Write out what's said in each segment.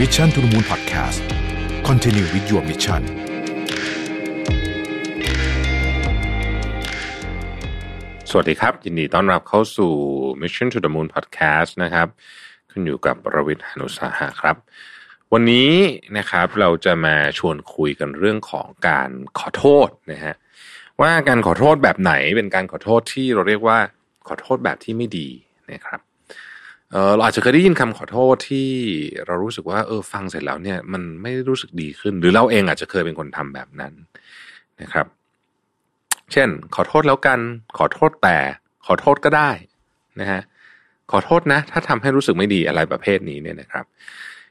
Mission to the Moon Podcast Continue with your mission สวัสดีครับ ยินดีต้อนรับเข้าสู่ Mission to the Moon Podcast นะครับ ขึ้นอยู่กับรวิทย์หนุสาหะครับ วันนี้นะครับเราจะมาชวนคุยกันเรื่องของการขอโทษนะฮะว่าการขอโทษแบบไหนเป็นการขอโทษที่เราเรียกว่าขอโทษแบบที่ไม่ดีนะครับ เราอาจจะเคยได้ยินคำขอโทษที่เรารู้สึกว่าเออฟังเสร็จแล้วเนี่ย มันไม่รู้สึกดีขึ้น หรือเราเองอาจจะเคยเป็นคนทำแบบนั้นนะครับ เช่น ขอโทษแล้วกัน ขอโทษแต่ ขอโทษก็ได้นะฮะขอโทษนะ ถ้าทำให้รู้สึกไม่ดีอะไรประเภทนี้เนี่ยนะครับ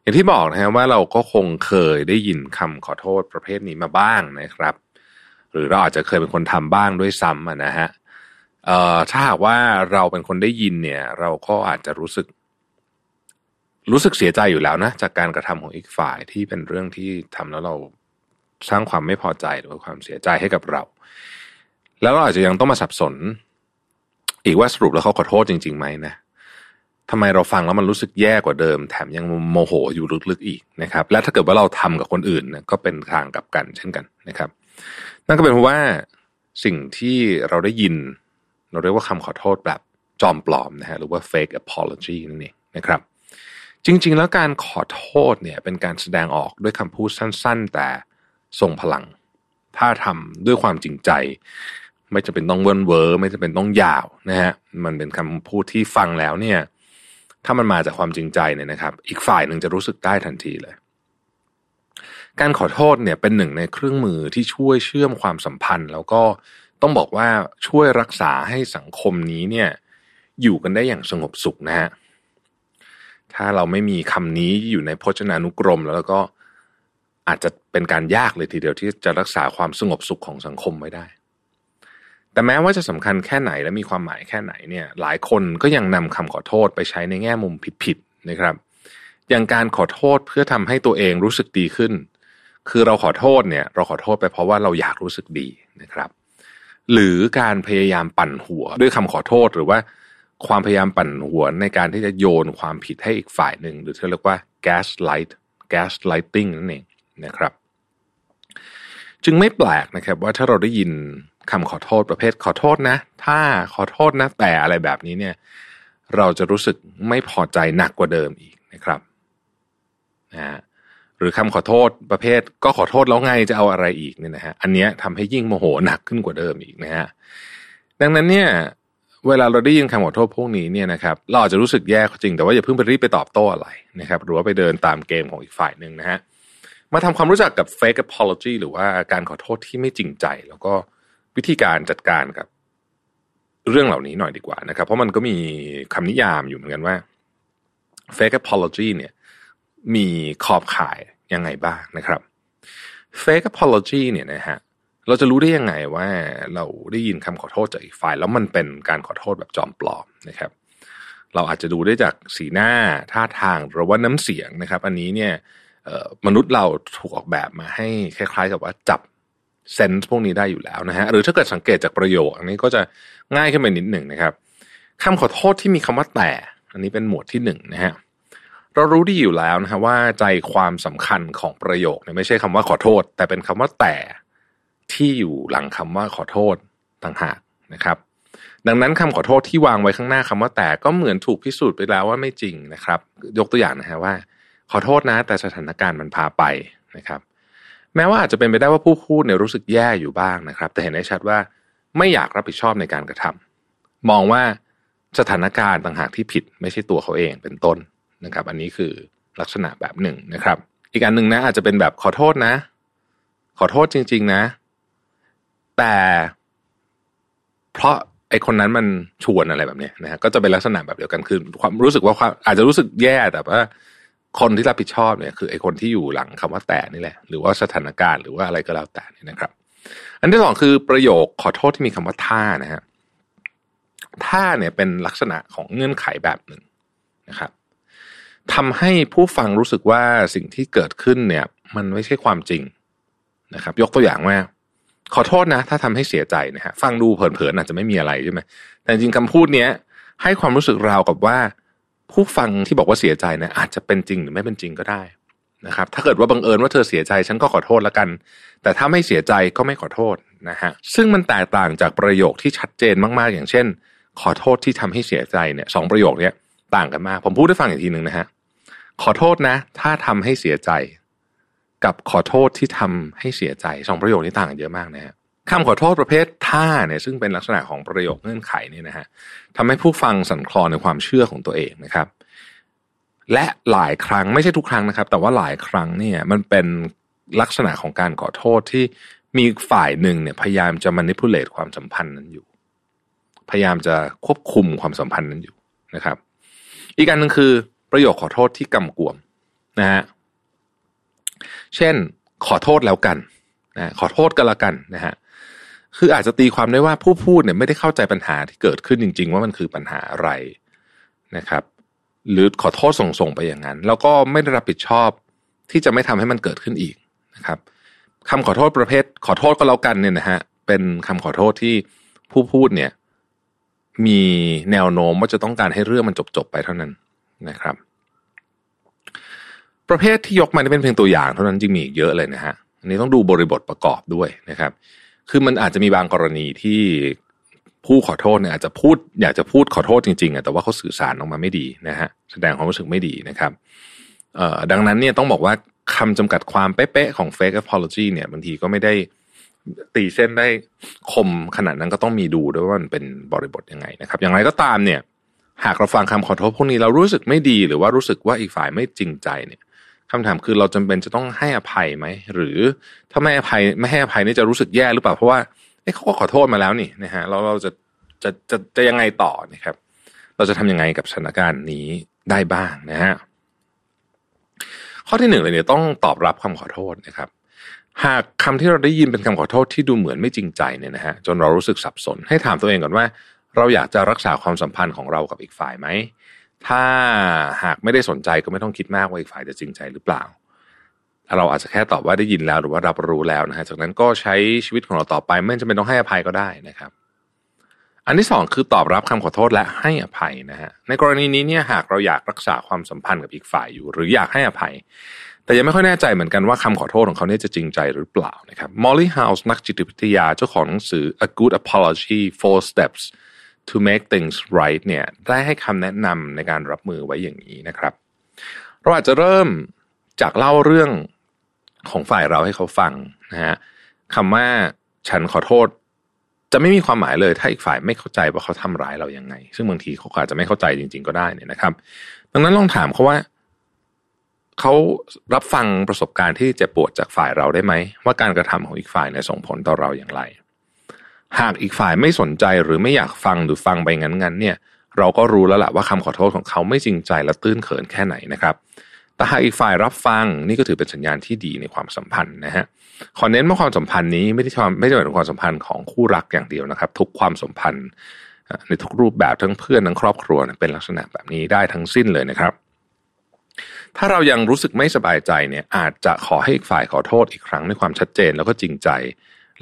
อย่างที่บอกนะฮะว่าเราก็คงเคยได้ยินคำขอโทษประเภทนี้มาบ้างนะครับ หรือเราอาจจะเคยเป็นคนทำบ้างด้วยซ้ำนะฮะถ้าหากว่าเราเป็นคนได้ยินเนี่ย เราก็อาจจะรู้สึก รู้สึกเสียใจอยู่แล้วนะ จากการกระทำของอีกฝ่ายที่เป็นเรื่องที่ทำแล้วเราสร้างความไม่พอใจหรือว่าความเสียใจให้กับเรา แล้วเราอาจจะยังต้องมาสับสน อีกว่าสรุปแล้วเขาขอโทษจริงๆไหมนะทำไมเราฟังแล้วมันรู้สึกแย่กว่าเดิม แถมยังโมโหอยู่ลึกๆอีกนะครับ และถ้าเกิดว่าเราทำกับคนอื่นนี่ยก็เป็นทางกับกันเช่นกันนะครับ นั่นก็เป็นเพราะว่าสิ่งที่เราได้ยิน เราเรียกว่าคำขอโทษแบบจอมปลอมนะฮะหรือว่า fake apology นั่นเองนะครับ จริง ๆ แล้วการขอโทษเนี่ยเป็นการแสดงออกด้วยคำพูดสั้น ๆ แต่ทรงพลัง ถ้าทำด้วยความจริงใจ ไม่จะเป็นต้องเวินเวอไม่จะเป็นต้องยาวนะฮะมันเป็นคำพูดที่ฟังแล้วเนี่ย ถ้ามันมาจากความจริงใจเนี่ยนะครับ อีกฝ่ายหนึ่งจะรู้สึกได้ทันทีเลย การขอโทษเนี่ยเป็นหนึ่งในเครื่องมือที่ช่วยเชื่อมความสัมพันธ์ แล้วก็ต้องบอกว่าช่วยรักษาให้สังคมนี้เนี่ย อยู่กันได้อย่างสงบสุขนะฮะ ถ้าเราไม่มีคำนี้อยู่ในพจนานุกรม แล้วก็อาจจะเป็นการยากเลยทีเดียวที่จะรักษาความสงบสุขของสังคมไว้ได้ แต่แม้ว่าจะสำคัญแค่ไหนและมีความหมายแค่ไหนเนี่ยหลายคนก็ยังนำคำขอโทษไปใช้ในแง่มุมผิดๆนะครับ อย่างการขอโทษเพื่อทำให้ตัวเองรู้สึกดีขึ้น คือเราขอโทษเนี่ยเราขอโทษไปเพราะว่าเราอยากรู้สึกดีนะครับ หรือการพยายามปั่นหัวด้วยคำขอโทษหรือว่า ความพยายามปั่นหัวในการที่จะโยนความผิดให้อีกฝ่ายหนึ่ง หรือที่เรียกว่า gaslight gaslighting นั่นเองนะครับ จึงไม่แปลกนะครับ ว่าถ้าเราได้ยินคำขอโทษประเภทขอโทษนะ ถ้าขอโทษนะแต่อะไรแบบนี้เนี่ย เราจะรู้สึกไม่พอใจหนักกว่าเดิมอีกนะครับนะฮะหรือคำขอโทษประเภทก็ขอโทษแล้วไงจะเอาอะไรอีกเนี่ยนะฮะอันเนี้ยทำให้ยิ่งโมโหหนักขึ้นกว่าเดิมอีกนะฮะดังนั้นเนี่ย เวลาเราได้ยินคำขอโทษพวกนี้เนี่ยนะครับเราอาจจะรู้สึกแย่จริงแต่ว่าอย่าเพิ่งไปรีบไปตอบโต้อะไรนะครับหรือว่าไปเดินตามเกมของอีกฝ่ายหนึ่งนะฮะมาทำความรู้จักกับ fake apology หรือว่าการขอโทษที่ไม่จริงใจ แล้วก็วิธีการจัดการกับเรื่องเหล่านี้หน่อยดีกว่านะครับ เพราะมันก็มีคำนิยามอยู่เหมือนกันว่า fake apology เนี่ยมีขอบข่ายยังไงบ้างนะครับ fake apology เนี่ยนะฮะ เราจะรู้ได้ยังไงว่าเราได้ยินคำขอโทษจากอีกฝ่าย แล้วมันเป็นการขอโทษแบบจอมปลอมนะครับ เราอาจจะดูได้จากสีหน้าท่าทางหรือว่าน้ำเสียงนะครับ อันนี้เนี่ยมนุษย์เราถูกออกแบบมาให้คล้าย ๆ กับว่าจับเซนส์พวกนี้ได้อยู่แล้วนะฮะหรือถ้าเกิดสังเกตจากประโยค อันนี้ก็จะง่ายขึ้นไปนิดหนึ่งนะครับคำขอโทษที่มีคำว่าแต่ อันนี้เป็นหมวดที่หนึ่งนะฮะเรารู้ดีอยู่แล้วนะฮะว่าใจความสำคัญของประโยคเนี่ยไม่ใช่คำว่าขอโทษ แต่เป็นคำว่าแต่ ที่อยู่หลังคำว่าขอโทษต่างหากนะครับ ดังนั้นคำขอโทษที่วางไว้ข้างหน้าคำว่าแต่ก็เหมือนถูกพิสูจน์ไปแล้วว่าไม่จริงนะครับ ยกตัวอย่างนะฮะว่า ขอโทษนะ แต่สถานการณ์มันพาไปนะครับ แม้ว่าอาจจะเป็นไปได้ว่าผู้พูดเนี่ยรู้สึกแย่อยู่บ้างนะครับ แต่เห็นได้ชัดว่าไม่อยากรับผิดชอบในการกระทำมองว่าสถานการณ์ต่างหากที่ผิดไม่ใช่ตัวเขาเองเป็นต้นนะครับ อันนี้คือลักษณะแบบหนึ่งนะครับ อีกอันหนึ่งนะอาจจะเป็นแบบขอโทษนะ ขอโทษจริง ๆ นะ แต่ เพราะไอคนนั้นมันชวนอะไรแบบนี้นะฮะก็จะเป็นลักษณะแบบเดียวกันคือความรู้สึกว่าความอาจจะรู้สึกแย่แต่ว่าคนที่รับผิดชอบเนี่ยคือไอคนที่อยู่หลังคำว่าแต่นี่แหละ หรือว่าสถานการณ์หรือว่าอะไรก็แล้วแต่นี่นะครับ อันที่สองคือประโยคขอโทษที่มีคำว่าท่านะฮะท่าเนี่ยเป็นลักษณะของเงื่อนไขแบบหนึ่งนะครับทำให้ผู้ฟังรู้สึกว่าสิ่งที่เกิดขึ้นเนี่ย มันไม่ใช่ความจริงนะครับ ยกตัวอย่างว่า ขอโทษนะ ถ้าทำให้เสียใจนะฮะฟังดูเผินๆอาจจะไม่มีอะไรใช่ไหมแต่จริงคำพูดเนี้ยให้ความรู้สึกราวกับว่า ผู้ฟังที่บอกว่าเสียใจนี่ยอาจจะเป็นจริงหรือไม่เป็นจริงก็ได้นะครับ ถ้าเกิดว่าบังเอิญว่าเธอเสียใจฉันก็ขอโทษแล้วกัน แต่ถ้าไม่เสียใจก็ไม่ขอโทษนะฮะซึ่งมันแตกต่างจากประโยคที่ชัดเจนมากๆ อย่างเช่น ขอโทษที่ทำให้เสียใจเนี่ยสองประโยคเนี้ยต่างกันมาก ผมพูดให้ฟังอีกทีหนึ่งนะฮะขอโทษนะ ถ้าทำให้เสียใจ กับขอโทษที่ทำให้เสียใจสองประโยคนี้ต่างกันเยอะมากนะฮะคำขอโทษประเภทท่าเนี่ยซึ่งเป็นลักษณะของประโยคเงื่อนไขนี่นะฮะทำให้ผู้ฟังสั่นคลอนในความเชื่อของตัวเองนะครับ และหลายครั้งไม่ใช่ทุกครั้งนะครับ แต่ว่าหลายครั้งเนี่ยมันเป็นลักษณะของการขอโทษที่มีฝ่ายหนึ่งเนี่ยพยายามจะมานิพุเลตความสัมพันธ์นั้นอยู่ พยายามจะควบคุมความสัมพันธ์นั้นอยู่นะครับ อีกอันหนึ่งคือประโยคขอโทษที่กำกวมนะฮะ เช่น ขอโทษแล้วกันนะขอโทษกันละกันนะฮะคืออาจจะตีความได้ว่าผู้พูดเนี่ยไม่ได้เข้าใจปัญหาที่เกิดขึ้นจริง ๆ ว่ามันคือปัญหาอะไรนะครับ หรือขอโทษส่งๆไปอย่างนั้น แล้วก็ไม่ได้รับผิดชอบที่จะไม่ทำให้มันเกิดขึ้นอีกนะครับคำขอโทษประเภท ขอโทษก็แล้วกันเนี่ยนะฮะเป็นคำขอโทษที่ผู้พูดเนี่ย มีแนวโน้มว่าจะต้องการให้เรื่องมันจบๆไปเท่านั้นนะครับ ประเภทที่ยกมานี่เป็นเพียงตัวอย่างเท่านั้นจริงมีอีกเยอะเลยนะฮะอันนี้ต้องดูบริบทประกอบด้วยนะครับ คือมันอาจจะมีบางกรณีที่ผู้ขอโทษเนี่ยอาจจะพูดอยากจะพูดขอโทษจริงๆอะแต่ว่าเขาสื่อสารออกมาไม่ดีนะฮะแสดงความรู้สึกไม่ดีนะครับเอ่อดังนั้นเนี่ยต้องบอกว่าคำจำกัดความเป๊ะๆของ fake apology เนี่ยบางทีก็ไม่ได้ตีเส้นได้คมขนาดนั้นก็ต้องมีดูด้วยว่ามันเป็นบริบทยังไงนะครับ อย่างไรก็ตามเนี่ย หากเราฟังคำขอโทษพวกนี้เรารู้สึกไม่ดี หรือว่ารู้สึกว่าอีกฝ่ายไม่จริงใจเนี่ย คำถามคือเราจำเป็นจะต้องให้อภัยไหมหรือถ้าไม่อภัยไม่ให้อภัยนี่จะรู้สึกแย่หรือเปล่าเพราะว่าเเขาก็ขอโทษมาแล้วนี่นะฮะเราเราจะจะจะจะยังไงต่อนะครับ เราจะทำยังไงกับสถานการณ์นี้ได้บ้างนะฮะข้อที่หนึ่งเลยเนี่ยต้องตอบรับคำขอโทษนะครับ หากคำที่เราได้ยินเป็นคำขอโทษที่ดูเหมือนไม่จริงใจเนี่ยนะฮะจนเรารู้สึกสับสน ให้ถามตัวเองก่อนว่า เราอยากจะรักษาความสัมพันธ์ของเรากับอีกฝ่ายไหม ถ้าหากไม่ได้สนใจก็ไม่ต้องคิดมากว่าอีกฝ่ายจะจริงใจหรือเปล่า เราอาจจะแค่ตอบว่าได้ยินแล้วหรือว่ารับรู้แล้วนะฮะจากนั้นก็ใช้ชีวิตของเราต่อไป ไม่จำเป็นต้องให้อภัยก็ได้นะครับ อันที่สองคือตอบรับคำขอโทษและให้อภัยนะฮะในกรณีนี้เนี่ยหากเราอยากรักษาความสัมพันธ์กับอีกฝ่ายอยู่ หรืออยากให้อภัย แต่ยังไม่ค่อยแน่ใจเหมือนกันว่าคำขอโทษของเขาเนี่ยจะจริงใจหรือเปล่านะครับมอลลี่เฮาส์นักจิตวิทยาเจ้าของหนังสือ A Good Apology Four Steps to make things right เนี่ยได้ให้คำแนะนำในการรับมือไว้อย่างนี้นะครับ เราอาจจะเริ่มจากเล่าเรื่องของฝ่ายเราให้เขาฟังนะฮะคำว่าฉันขอโทษ จะไม่มีความหมายเลย ถ้าอีกฝ่ายไม่เข้าใจว่าเขาทำร้ายเรายังไง ซึ่งบางทีเขาอาจจะไม่เข้าใจจริง ๆ ก็ได้เนี่ยนะครับ ดังนั้นลองถามเขาว่าเขารับฟังประสบการณ์ที่เจ็บปวดจากฝ่ายเราได้ไหม ว่าการกระทำของอีกฝ่ายเนี่ยส่งผลต่อเราอย่างไร หากอีกฝ่ายไม่สนใจหรือไม่อยากฟังหรือฟังไปงั้นๆเนี่ยเราก็รู้แล้วแหละว่าคำขอโทษของเขาไม่จริงใจและตื้นเขินแค่ไหนนะครับ แต่หากอีกฝ่ายรับฟังนี่ก็ถือเป็นสัญญาณที่ดีในความสัมพันธ์นะฮะ ขอเน้นว่าความสัมพันธ์นี้ไม่ได้ความไม่ใช่เป็นความสัมพันธ์ของคู่รักอย่างเดียวนะครับ ทุกความสัมพันธ์ในทุกรูปแบบทั้งเพื่อนทั้งครอบครัวเป็นลักษณะแบบนี้ได้ทั้งสิ้นเลยนะครับ ถ้าเรายังรู้สึกไม่สบายใจเนี่ยอาจจะขอให้อีกฝ่ายขอโทษอีกครั้งด้วยความชัดเจนแล้วก็จริงใจ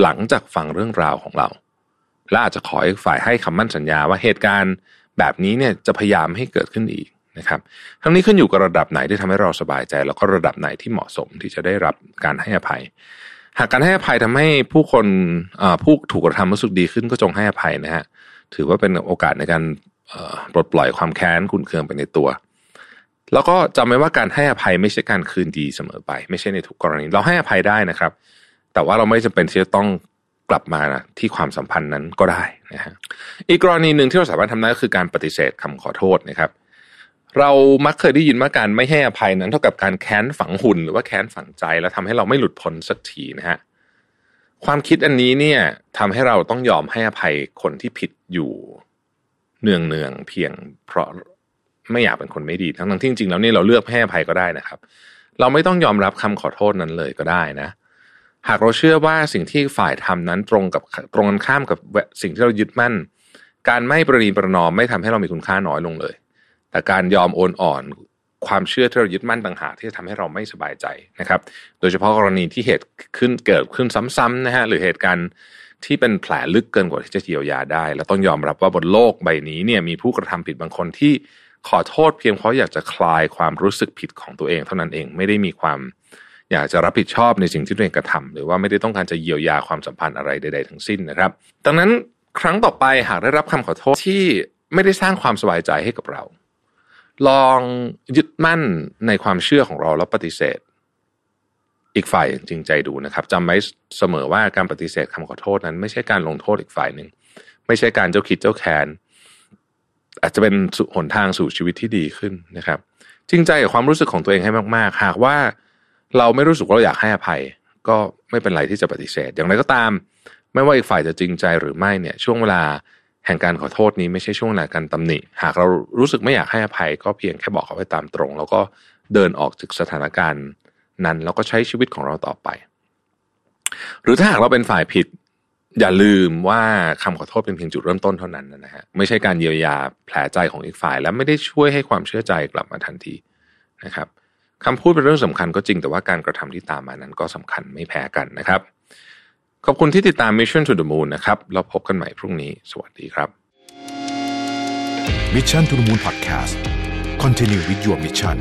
หลังจากฟังเรื่องราวของเรา และอาจจะขอให้ฝ่ายให้คำมั่นสัญญาว่าเหตุการณ์แบบนี้เนี่ยจะพยายามให้เกิดขึ้นอีกนะครับ ทั้งนี้ขึ้นอยู่กับระดับไหนที่ทำให้เราสบายใจ แล้วก็ระดับไหนที่เหมาะสมที่จะได้รับการให้อภัย หากการให้อภัยทำให้ผู้คนผู้ถูกกระทำรู้สึกดีขึ้นก็จงให้อภัยนะฮะถือว่าเป็นโอกาสในการปลดปล่อยความแค้นคุณเคืองไปในตัว แล้วก็จำไว้ว่าการให้อภัยไม่ใช่การคืนดีเสมอไป ไม่ใช่ในทุกกรณี เราให้อภัยได้นะครับ แต่ว่าเราไม่จำเป็นที่จะต้องกลับมานะที่ความสัมพันธ์นั้นก็ได้นะฮะอีกกรณีหนึ่งที่เราสามารถทำได้ก็คือการปฏิเสธคำขอโทษนะครับ เรามักเคยได้ยินว่าการไม่ให้อภัยนั้น เท่ากับการแค้นฝังหุ่นหรือว่าแค้นฝังใจ แล้วทำให้เราไม่หลุดพ้นสักทีนะฮะความคิดอันนี้เนี่ยทำให้เราต้องยอมให้อภัยคนที่ผิดอยู่เนืองเนืองเพียงเพราะไม่อยากเป็นคนไม่ดีทั้งที่จริงๆแล้วนี่เราเลือกให้อภัยก็ได้นะครับ เราไม่ต้องยอมรับคำขอโทษนั้นเลยก็ได้นะ หากเราเชื่อว่าสิ่งที่ฝ่ายทำนั้นตรงกับตรงกันข้ามกับสิ่งที่เรายึดมั่น การไม่ประนีประนอมไม่ทำให้เรามีคุณค่าน้อยลงเลย แต่การยอมโอนอ่อนความเชื่อที่เรายึดมั่นต่างหากที่จะทำให้เราไม่สบายใจนะครับ โดยเฉพาะกรณีที่เหตุขึ้นเกิดขึ้นซ้ำๆนะฮะหรือเหตุการณ์ที่เป็นแผลลึกเกินกว่าที่จะเยียวยาได้ และต้องยอมรับว่าบนโลกใบนี้เนี่ยมีผู้กระทำผิดบางคนที่ขอโทษเพียงเพราะอยากจะคลายความรู้สึกผิดของตัวเอง เท่านั้นเองไม่ได้มีความ อยากจะรับผิดชอบในสิ่งที่ตัวเองกระทำหรือว่าไม่ได้ต้องการจะเยียวยาความสัมพันธ์อะไรใด ๆ ทั้งสิ้นนะครับ ดังนั้นครั้งต่อไปหากได้รับคำขอโทษที่ไม่ได้สร้างความสบายใจให้กับเรา ลองยึดมั่นในความเชื่อของเราแล้วปฏิเสธ อีกฝ่ายอย่างจริงใจดูนะครับจำไว้เสมอว่าการปฏิเสธคำขอโทษนั้น ไม่ใช่การลงโทษอีกฝ่ายหนึ่งไม่ใช่การเจ้าคิดเจ้าแค้นอาจจะเป็นหนทางสู่ชีวิตที่ดีขึ้นนะครับ จริงใจกับความรู้สึกของตัวเองให้มาก ๆ หากว่า เราไม่รู้สึกว่าเราอยากให้อภัย ก็ไม่เป็นไรที่จะปฏิเสธ อย่างไรก็ตาม ไม่ว่าอีกฝ่ายจะจริงใจหรือไม่เนี่ย ช่วงเวลาแห่งการขอโทษนี้ไม่ใช่ช่วงเวลาการตำหนิ หากเรารู้สึกไม่อยากให้อภัย ก็เพียงแค่บอกเขาไปตามตรง แล้วก็เดินออกจากสถานการณ์นั้นแล้วก็ใช้ชีวิตของเราต่อไป หรือถ้าหากเราเป็นฝ่ายผิด อย่าลืมว่าคำขอโทษเป็นเพียงจุดเริ่มต้นเท่านั้นนะฮะไม่ใช่การเยียวยาแผลใจของอีกฝ่าย และไม่ได้ช่วยให้ความเชื่อใจกลับมาทันทีนะครับ คำพูดเป็นเรื่องสำคัญก็จริงแต่ว่าการกระทำที่ตามมานั้นก็สำคัญไม่แพ้กันนะครับ ขอบคุณที่ติดตาม Mission to the Moon นะครับแล้วพบกันใหม่พรุ่งนี้ สวัสดีครับ Mission to the Moon Podcast Continue with your mission